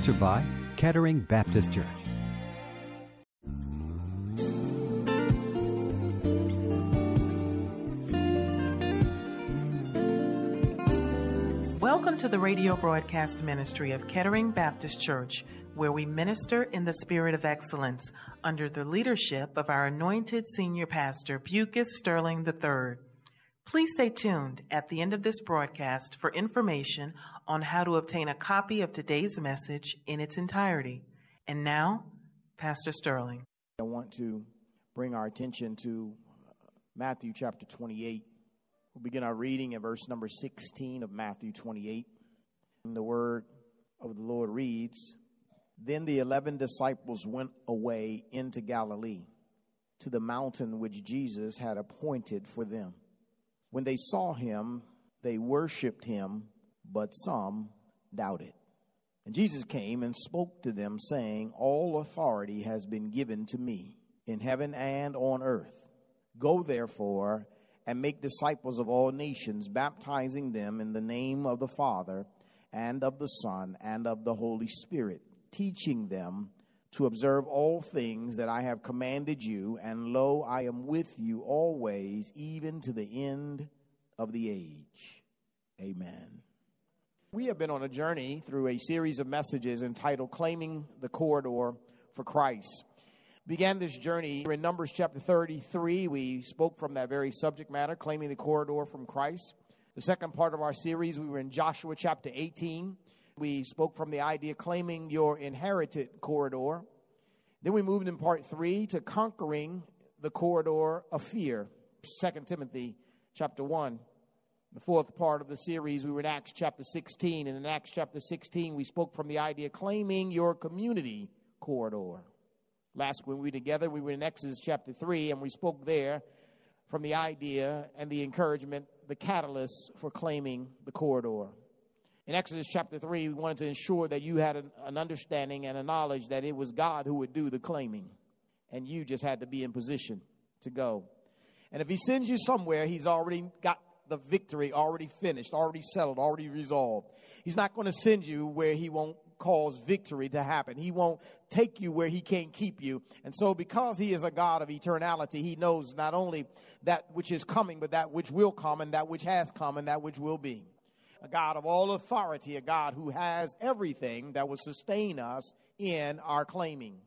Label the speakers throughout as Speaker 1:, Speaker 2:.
Speaker 1: Sponsored by Kettering Baptist Church.
Speaker 2: Welcome to the radio broadcast ministry of Kettering Baptist Church, where we minister in the spirit of excellence under the leadership of our anointed senior pastor, Bucus Sterling III. Please stay tuned at the end of this broadcast for information on how to obtain a copy of today's message in its entirety. And now, Pastor Sterling.
Speaker 3: I want to bring our attention to uh, Matthew chapter 28. We'll begin our reading at verse number 16 of Matthew 28. And the word of the Lord reads Then the eleven disciples went away into Galilee, to the mountain which Jesus had appointed for them. When they saw him, they worshiped him, but some doubted. And Jesus came and spoke to them, saying, All authority has been given to me in heaven and on earth. Go therefore and make disciples of all nations, baptizing them in the name of the Father and of the Son and of the Holy Spirit, teaching them to observe all things that I have commanded you, and lo, I am with you always, even to the end of the age. Amen. We have been on a journey through a series of messages entitled Claiming the Corridor for Christ. Began this journey in Numbers chapter 33. We spoke from that very subject matter, claiming the corridor from Christ. The second part of our series, we were in Joshua chapter 18. We spoke from the idea claiming your inherited corridor. Then we moved in part three to conquering the corridor of fear. Second Timothy chapter 1. The fourth part of the series, we were in Acts chapter 16. And in Acts chapter 16, we spoke from the idea claiming your community corridor. Last when we were together, we were in Exodus chapter 3, and we spoke there from the idea and the encouragement, the catalyst for claiming the corridor. In Exodus chapter 3, we wanted to ensure that you had an, an, understanding and a knowledge that it was God who would do the claiming, and you just had to be in position to go. And if He sends you somewhere, He's already got the victory already finished, already settled, already resolved. He's not going to send you where He won't cause victory to happen. He won't take you where he can't keep you. And so, because he is a God of eternality, he knows not only that which is coming, but that which will come, and that which has come, and that which will be. A God of all authority, a God who has everything that will sustain us in our claiming.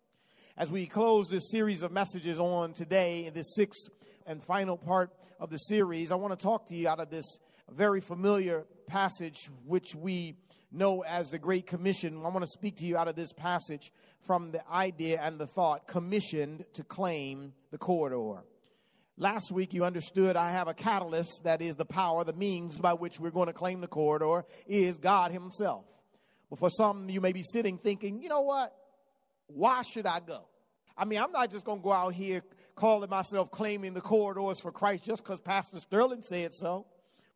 Speaker 3: As we close this series of messages on today, in this sixth and final part of the series, I want to talk to you out of this very familiar passage, which we know as the Great Commission. I want to speak to you out of this passage from the idea and the thought commissioned to claim the corridor. Last week, you understood I have a catalyst that is the power, the means by which we're going to claim the corridor is God Himself. But for some, you may be sitting thinking, you know what? Why should I go? I mean, I'm not just going to go out here calling myself claiming the corridors for Christ just because Pastor Sterling said so.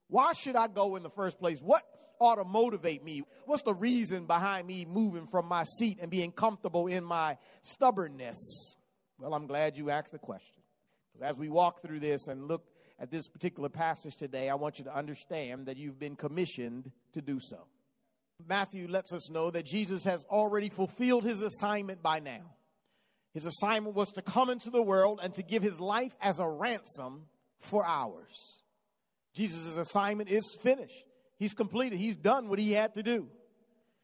Speaker 3: Why should I go in the first place? What ought to motivate me? What's the reason behind me moving from my seat and being comfortable in my stubbornness? Well, I'm glad you asked the question. Because as we walk through this and look at this particular passage today, I want you to understand that you've been commissioned to do so. Matthew lets us know that Jesus has already fulfilled his assignment by now. His assignment was to come into the world and to give his life as a ransom for ours. Jesus' assignment is finished. He's completed. He's done what he had to do.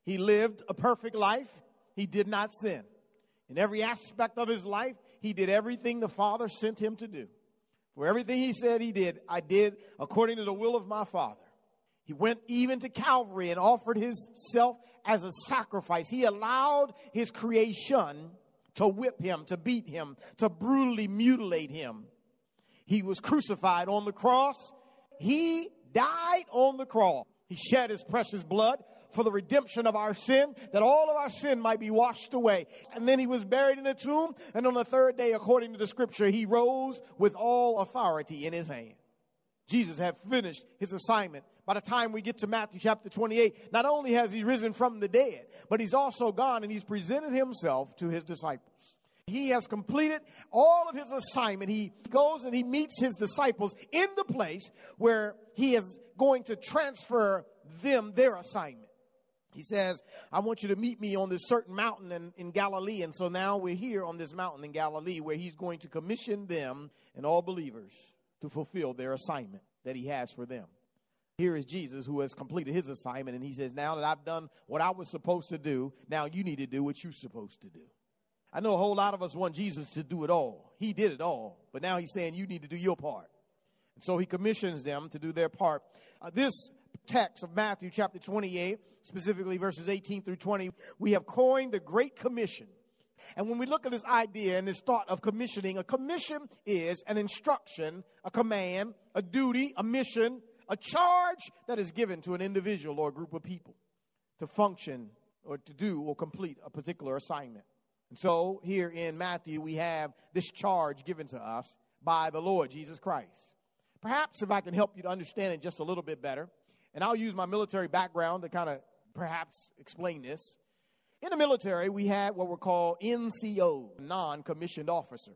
Speaker 3: He lived a perfect life. He did not sin. In every aspect of his life, he did everything the Father sent him to do. For everything he said he did, I did according to the will of my Father. He went even to Calvary and offered himself as a sacrifice. He allowed his creation to whip him, to beat him, to brutally mutilate him. He was crucified on the cross. He died on the cross. He shed his precious blood for the redemption of our sin, that all of our sin might be washed away. And then he was buried in a tomb, and on the third day, according to the scripture, he rose with all authority in his hand. Jesus had finished his assignment. By the time we get to Matthew chapter 28, not only has he risen from the dead, but he's also gone and he's presented himself to his disciples. He has completed all of his assignment. He goes and he meets his disciples in the place where he is going to transfer them their assignment. He says, I want you to meet me on this certain mountain in, in Galilee. And so now we're here on this mountain in Galilee where he's going to commission them and all believers to fulfill their assignment that he has for them. Here is Jesus who has completed his assignment, and he says, Now that I've done what I was supposed to do, now you need to do what you're supposed to do. I know a whole lot of us want Jesus to do it all. He did it all, but now he's saying you need to do your part. And so he commissions them to do their part. Uh, this text of Matthew chapter 28, specifically verses 18 through 20, we have coined the Great Commission. And when we look at this idea and this thought of commissioning, a commission is an instruction, a command, a duty, a mission, a charge that is given to an individual or a group of people to function or to do or complete a particular assignment. And so here in Matthew, we have this charge given to us by the Lord Jesus Christ. Perhaps if I can help you to understand it just a little bit better, and I'll use my military background to kind of perhaps explain this. In the military, we had what were called NCO, non commissioned officer.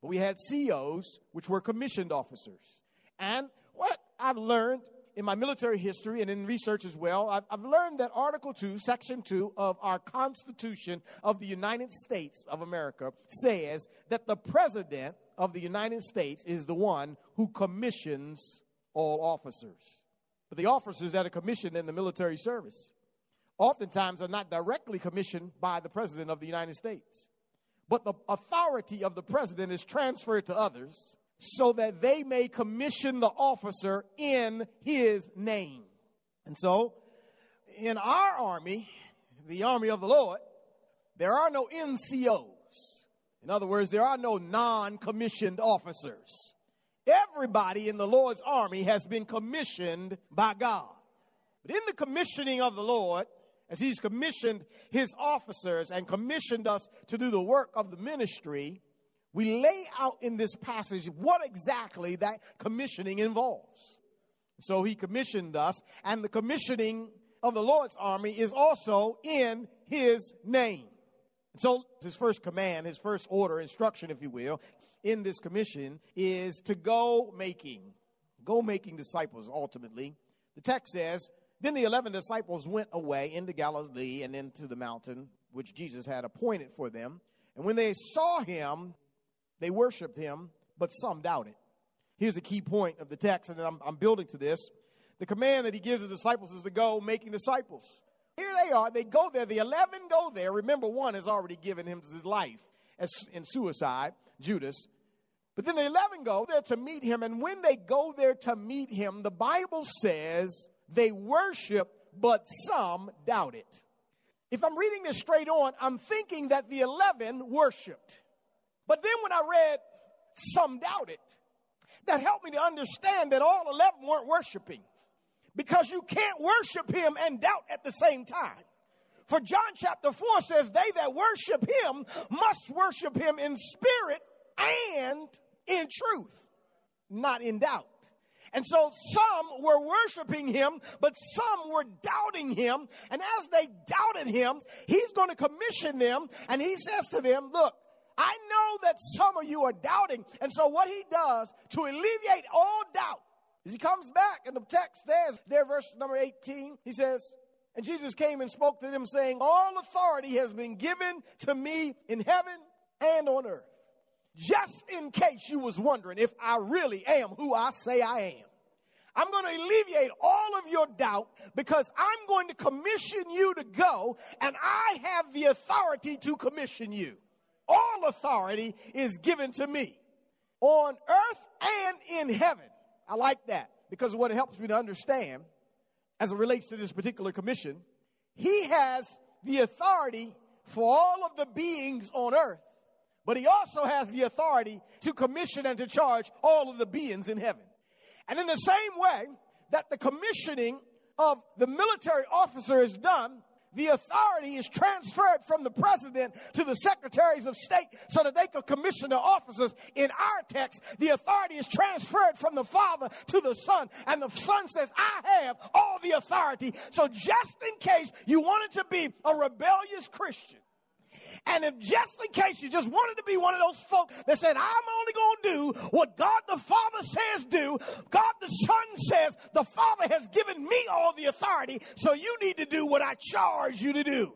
Speaker 3: But we had COs, which were commissioned officers. And what I've learned in my military history and in research as well, I've, I've, learned that Article 2, Section 2 of our Constitution of the United States of America says that the President of the United States is the one who commissions all officers. But the officers that are commissioned in the military service oftentimes are not directly commissioned by the President of the United States. But the authority of the President is transferred to others so that they may commission the officer in his name. And so, in our army, the army of the Lord, there are no NCOs. In other words, there are no non commissioned officers. Everybody in the Lord's army has been commissioned by God. But in the commissioning of the Lord, as He's commissioned His officers and commissioned us to do the work of the ministry, we lay out in this passage what exactly that commissioning involves. So he commissioned us, and the commissioning of the Lord's army is also in his name. So his first command, his first order, instruction, if you will, in this commission is to go making, go making disciples ultimately. The text says, Then the 11 disciples went away into Galilee and into the mountain which Jesus had appointed for them. And when they saw him, they worshiped him, but some doubted. Here's a key point of the text, and I'm, I'm building to this. The command that he gives the disciples is to go making disciples. Here they are. They go there. The 11 go there. Remember, one has already given him his life as in suicide, Judas. But then the 11 go there to meet him. And when they go there to meet him, the Bible says they worship, but some doubted. If I'm reading this straight on, I'm thinking that the 11 worshiped. But then when I read some doubted, that helped me to understand that all 11 weren't worshiping because you can't worship him and doubt at the same time. For John chapter 4 says, They that worship him must worship him in spirit and in truth, not in doubt. And so some were worshiping him, but some were doubting him. And as they doubted him, he's going to commission them. And he says to them, Look, I know that some of you are doubting. And so, what he does to alleviate all doubt is he comes back, and the text says, there, verse number 18, he says, And Jesus came and spoke to them, saying, All authority has been given to me in heaven and on earth. Just in case you was wondering if I really am who I say I am. I'm going to alleviate all of your doubt because I'm going to commission you to go, and I have the authority to commission you all authority is given to me on earth and in heaven. I like that because what it helps me to understand as it relates to this particular commission, he has the authority for all of the beings on earth, but he also has the authority to commission and to charge all of the beings in heaven. And in the same way that the commissioning of the military officer is done, the authority is transferred from the president to the secretaries of state so that they can commission the officers. In our text, the authority is transferred from the father to the son, and the son says, I have all the authority. So, just in case you wanted to be a rebellious Christian, and if just in case you just wanted to be one of those folk that said, I'm only going to do what God the Father says do, God the Son says, the Father has given me all the authority, so you need to do what I charge you to do.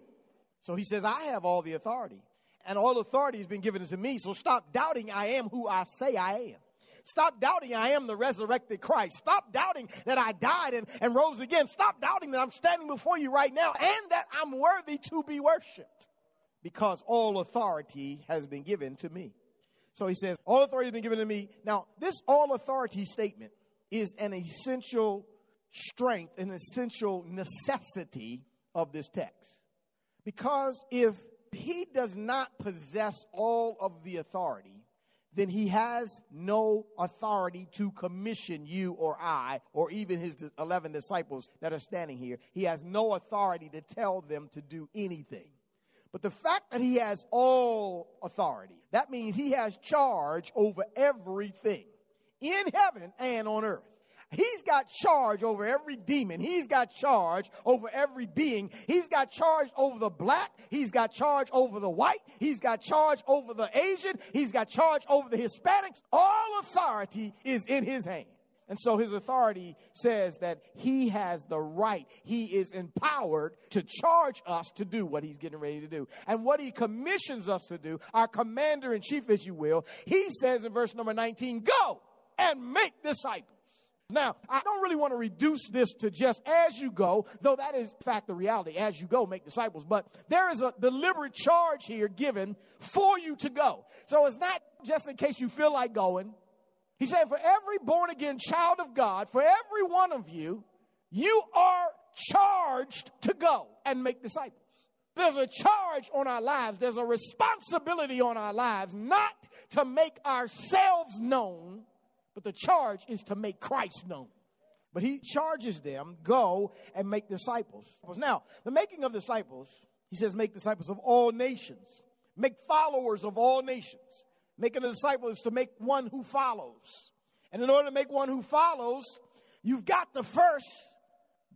Speaker 3: So he says, I have all the authority, and all authority has been given to me, so stop doubting I am who I say I am. Stop doubting I am the resurrected Christ. Stop doubting that I died and, and rose again. Stop doubting that I'm standing before you right now and that I'm worthy to be worshiped because all authority has been given to me. So he says, All authority has been given to me. Now, this all authority statement is an essential strength, an essential necessity of this text. Because if he does not possess all of the authority, then he has no authority to commission you or I, or even his 11 disciples that are standing here. He has no authority to tell them to do anything. But the fact that he has all authority, that means he has charge over everything in heaven and on earth. He's got charge over every demon. He's got charge over every being. He's got charge over the black. He's got charge over the white. He's got charge over the Asian. He's got charge over the Hispanics. All authority is in his hand. And so his authority says that he has the right, he is empowered to charge us to do what he's getting ready to do. And what he commissions us to do, our commander in chief, as you will, he says in verse number 19, go and make disciples. Now, I don't really want to reduce this to just as you go, though that is, in fact, the reality. As you go, make disciples. But there is a deliberate charge here given for you to go. So it's not just in case you feel like going. He said, For every born again child of God, for every one of you, you are charged to go and make disciples. There's a charge on our lives, there's a responsibility on our lives, not to make ourselves known, but the charge is to make Christ known. But he charges them, go and make disciples. Now, the making of disciples, he says, make disciples of all nations, make followers of all nations. Making a disciple is to make one who follows. And in order to make one who follows, you've got to first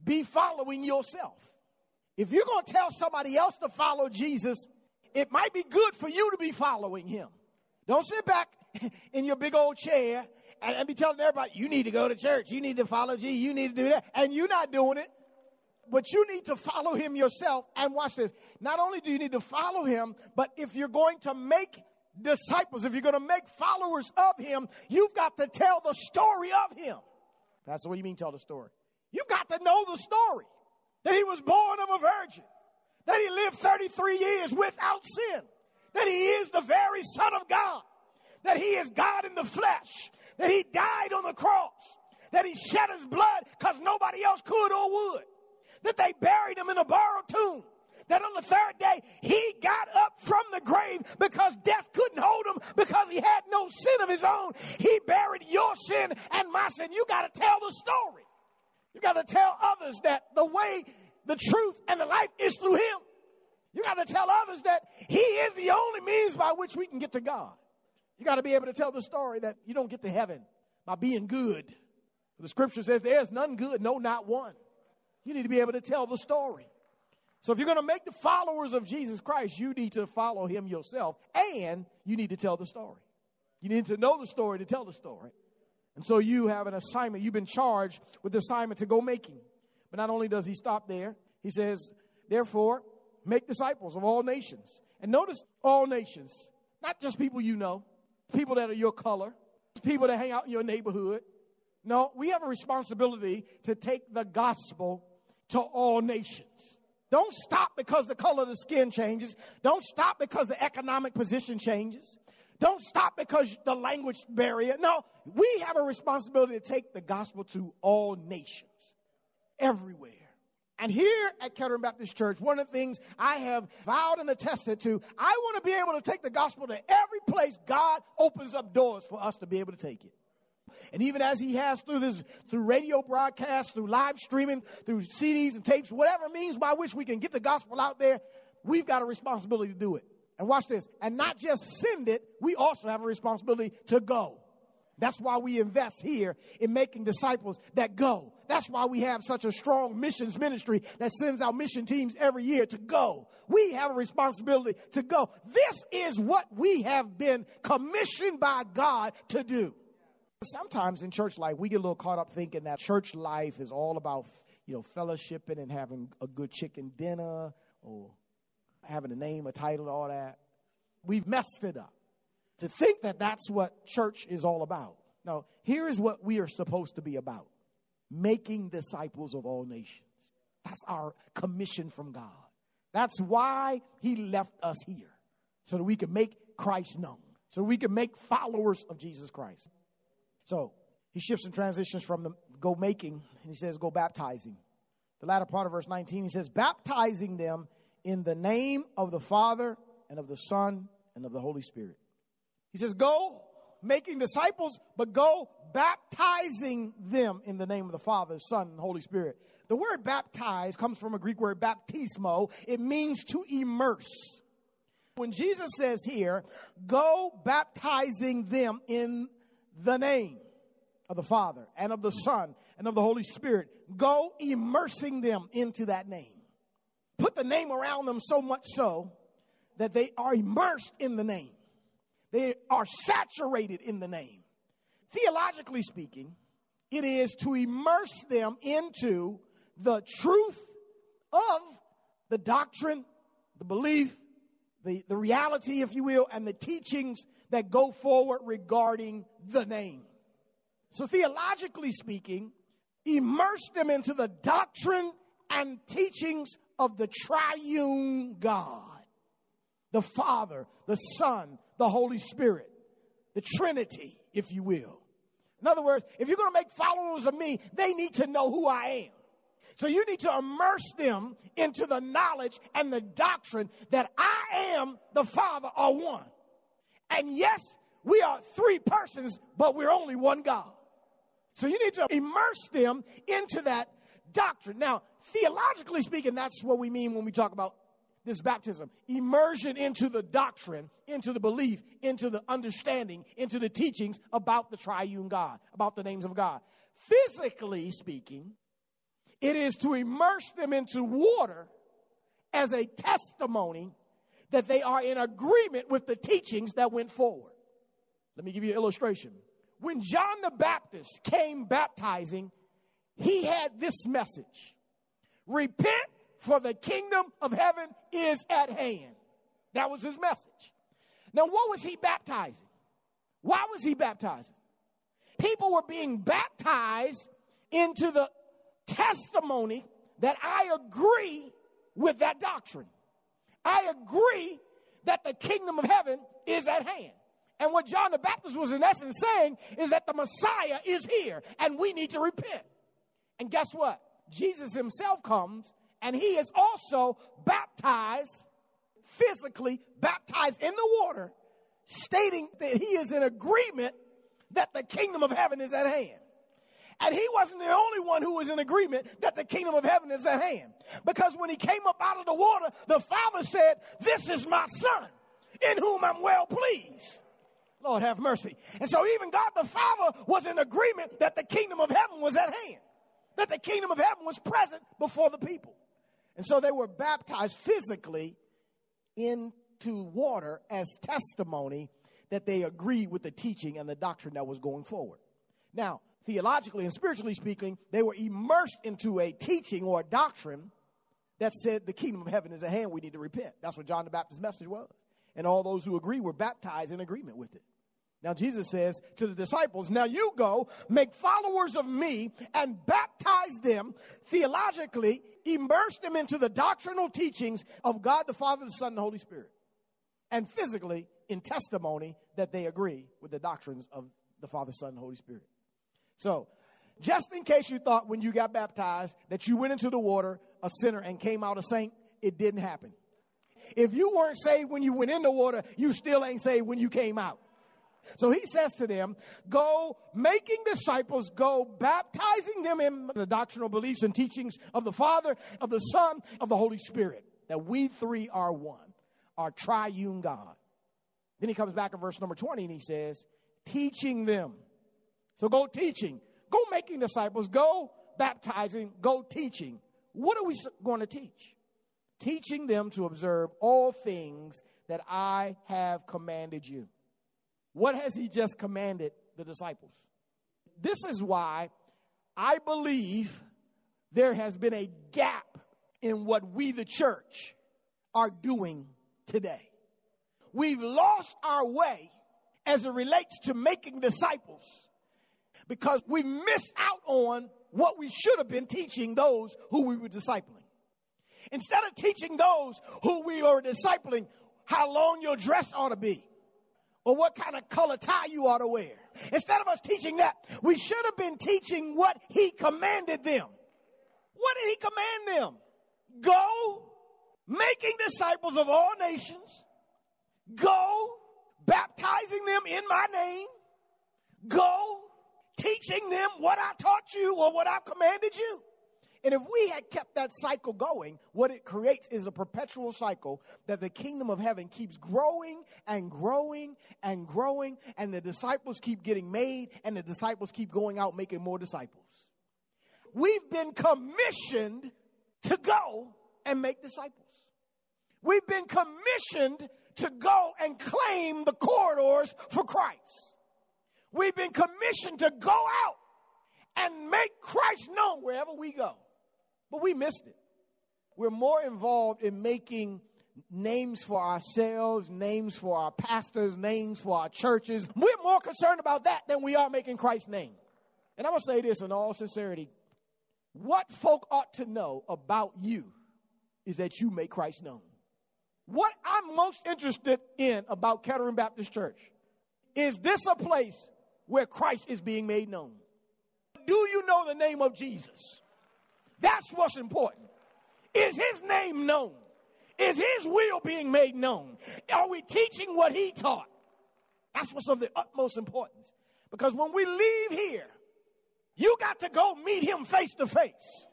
Speaker 3: be following yourself. If you're going to tell somebody else to follow Jesus, it might be good for you to be following him. Don't sit back in your big old chair and, and be telling everybody, you need to go to church, you need to follow Jesus, you need to do that, and you're not doing it. But you need to follow him yourself. And watch this. Not only do you need to follow him, but if you're going to make disciples, if you're going to make followers of him, you've got to tell the story of him. That's what you mean, tell the story. You've got to know the story that he was born of a virgin, that he lived 33 years without sin, that he is the very Son of God, that he is God in the flesh, that he died on the cross, that he shed his blood because nobody else could or would, that they buried him in a borrowed tomb that on the third day he got up from the grave because death couldn't hold him because he had no sin of his own. He buried your sin and my sin. You got to tell the story. You got to tell others that the way, the truth, and the life is through him. You got to tell others that he is the only means by which we can get to God. You got to be able to tell the story that you don't get to heaven by being good. The scripture says there's none good, no, not one. You need to be able to tell the story. So if you're going to make the followers of Jesus Christ, you need to follow him yourself and you need to tell the story. You need to know the story to tell the story. And so you have an assignment. You've been charged with the assignment to go making. But not only does he stop there, he says, therefore, make disciples of all nations. And notice all nations, not just people you know, people that are your color, people that hang out in your neighborhood. No, we have a responsibility to take the gospel to all nations. Don't stop because the color of the skin changes. Don't stop because the economic position changes. Don't stop because the language barrier. No, we have a responsibility to take the gospel to all nations, everywhere. And here at Kettering Baptist Church, one of the things I have vowed and attested to, I want to be able to take the gospel to every place God opens up doors for us to be able to take it. And even as he has through this, through radio broadcasts, through live streaming, through CDs and tapes, whatever means by which we can get the gospel out there, we've got a responsibility to do it. And watch this. And not just send it, we also have a responsibility to go. That's why we invest here in making disciples that go. That's why we have such a strong missions ministry that sends out mission teams every year to go. We have a responsibility to go. This is what we have been commissioned by God to do. Sometimes in church life, we get a little caught up thinking that church life is all about, you know, fellowshipping and having a good chicken dinner or having a name, a title, all that. We've messed it up to think that that's what church is all about. Now, here is what we are supposed to be about making disciples of all nations. That's our commission from God. That's why He left us here, so that we can make Christ known, so we can make followers of Jesus Christ. So he shifts and transitions from the go making, and he says, go baptizing. The latter part of verse 19, he says, baptizing them in the name of the Father and of the Son and of the Holy Spirit. He says, Go making disciples, but go baptizing them in the name of the Father, Son, and Holy Spirit. The word baptize comes from a Greek word baptismo. It means to immerse. When Jesus says here, go baptizing them in the name of the Father and of the Son and of the Holy Spirit, go immersing them into that name. Put the name around them so much so that they are immersed in the name. They are saturated in the name. Theologically speaking, it is to immerse them into the truth of the doctrine, the belief, the, the reality, if you will, and the teachings that go forward regarding the name. So, theologically speaking, immerse them into the doctrine and teachings of the triune God the Father, the Son, the Holy Spirit, the Trinity, if you will. In other words, if you're going to make followers of me, they need to know who I am. So you need to immerse them into the knowledge and the doctrine that I am the Father are one. And yes, we are three persons, but we're only one God. So you need to immerse them into that doctrine. Now, theologically speaking, that's what we mean when we talk about this baptism immersion into the doctrine, into the belief, into the understanding, into the teachings about the triune God, about the names of God. Physically speaking, it is to immerse them into water as a testimony that they are in agreement with the teachings that went forward. Let me give you an illustration. When John the Baptist came baptizing, he had this message Repent for the kingdom of heaven is at hand. That was his message. Now, what was he baptizing? Why was he baptizing? People were being baptized into the testimony that I agree with that doctrine. I agree that the kingdom of heaven is at hand. And what John the Baptist was in essence saying is that the Messiah is here and we need to repent. And guess what? Jesus himself comes and he is also baptized, physically baptized in the water, stating that he is in agreement that the kingdom of heaven is at hand. And he wasn't the only one who was in agreement that the kingdom of heaven is at hand. Because when he came up out of the water, the Father said, This is my Son, in whom I'm well pleased. Lord have mercy. And so even God the Father was in agreement that the kingdom of heaven was at hand, that the kingdom of heaven was present before the people. And so they were baptized physically into water as testimony that they agreed with the teaching and the doctrine that was going forward. Now, theologically and spiritually speaking, they were immersed into a teaching or a doctrine that said the kingdom of heaven is at hand, we need to repent. That's what John the Baptist's message was. And all those who agree were baptized in agreement with it. Now, Jesus says to the disciples, Now you go, make followers of me, and baptize them theologically, immerse them into the doctrinal teachings of God the Father, the Son, and the Holy Spirit, and physically in testimony that they agree with the doctrines of the Father, Son, and Holy Spirit. So, just in case you thought when you got baptized that you went into the water a sinner and came out a saint, it didn't happen. If you weren't saved when you went in the water, you still ain't saved when you came out. So he says to them, Go making disciples, go baptizing them in the doctrinal beliefs and teachings of the Father, of the Son, of the Holy Spirit, that we three are one, our triune God. Then he comes back in verse number 20 and he says, Teaching them. So go teaching, go making disciples, go baptizing, go teaching. What are we going to teach? Teaching them to observe all things that I have commanded you. What has he just commanded the disciples? This is why I believe there has been a gap in what we, the church, are doing today. We've lost our way as it relates to making disciples because we missed out on what we should have been teaching those who we were discipling. Instead of teaching those who we were discipling how long your dress ought to be, or what kind of color tie you ought to wear. Instead of us teaching that, we should have been teaching what he commanded them. What did he command them? Go making disciples of all nations. Go baptizing them in my name. Go teaching them what I taught you or what I've commanded you. And if we had kept that cycle going, what it creates is a perpetual cycle that the kingdom of heaven keeps growing and growing and growing, and the disciples keep getting made, and the disciples keep going out making more disciples. We've been commissioned to go and make disciples. We've been commissioned to go and claim the corridors for Christ. We've been commissioned to go out and make Christ known wherever we go. But we missed it. We're more involved in making names for ourselves, names for our pastors, names for our churches. We're more concerned about that than we are making Christ's name. And I'm going to say this in all sincerity. What folk ought to know about you is that you make Christ known. What I'm most interested in about Kettering Baptist Church is this a place where Christ is being made known? Do you know the name of Jesus? That's what's important. Is his name known? Is his will being made known? Are we teaching what he taught? That's what's of the utmost importance. Because when we leave here, you got to go meet him face to face.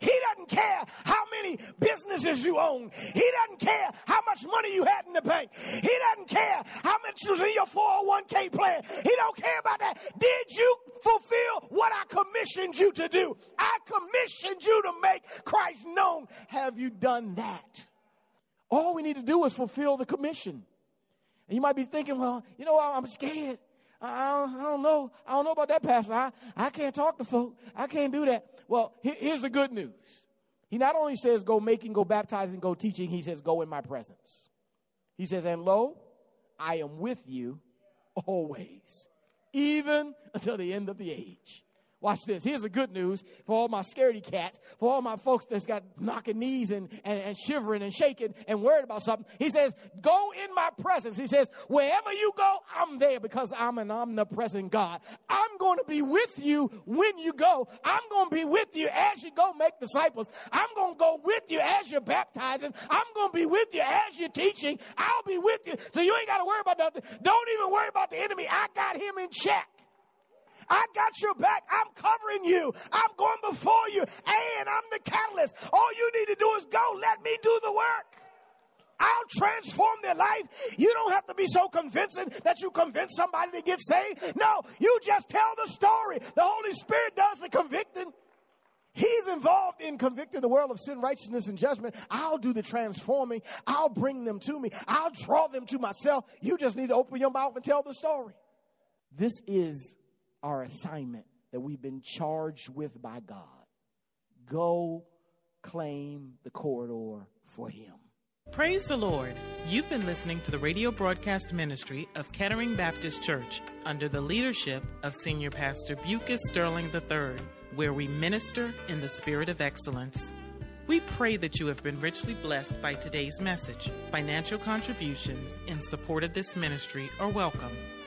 Speaker 3: He doesn't care how many businesses you own. He doesn't care how much money you had in the bank. He doesn't care how much was in your 401k plan. He don't care about that. Did you fulfill what I commissioned you to do? I commissioned you to make Christ known. Have you done that? All we need to do is fulfill the commission. And you might be thinking, well, you know, I'm scared. I don't, I don't, know. I don't know about that, Pastor. I, I can't talk to folk. I can't do that. Well, here's the good news. He not only says go making, go baptizing, go teaching, he says go in my presence. He says, and lo, I am with you always, even until the end of the age. Watch this. Here's the good news for all my scaredy cats, for all my folks that's got knocking knees and, and, and, shivering and shaking and worried about something. He says, Go in my presence. He says, Wherever you go, I'm there because I'm an omnipresent God. I'm going to be with you when you go. I'm going to be with you as you go make disciples. I'm going to go with you as you're baptizing. I'm going to be with you as you're teaching. I'll be with you. So you ain't got to worry about nothing. Don't even worry about the enemy. I got him in check. I got your back. I'm covering you. I'm going before you. And I'm the catalyst. All you need to do is go. Let me do the work. I'll transform their life. You don't have to be so convincing that you convince somebody to get saved. No, you just tell the story. The Holy Spirit does the convicting. He's involved in convicting the world of sin, righteousness, and judgment. I'll do the transforming. I'll bring them to me. I'll draw them to myself. You just need to open your mouth and tell the story. This is our assignment that we've been charged with by God. Go claim the corridor for Him.
Speaker 2: Praise the Lord. You've been listening to the radio broadcast ministry of Kettering Baptist Church under the leadership of Senior Pastor Bucus Sterling III, where we minister in the spirit of excellence. We pray that you have been richly blessed by today's message. Financial contributions in support of this ministry are welcome.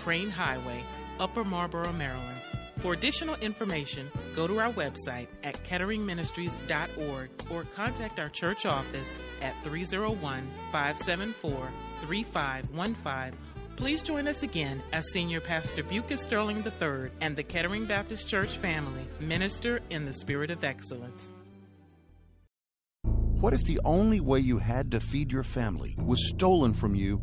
Speaker 2: Crane Highway, Upper Marlboro, Maryland. For additional information, go to our website at ketteringministries.org or contact our church office at 301 574 3515. Please join us again as Senior Pastor Bucus Sterling III and the Kettering Baptist Church family minister in the spirit of excellence.
Speaker 4: What if the only way you had to feed your family was stolen from you?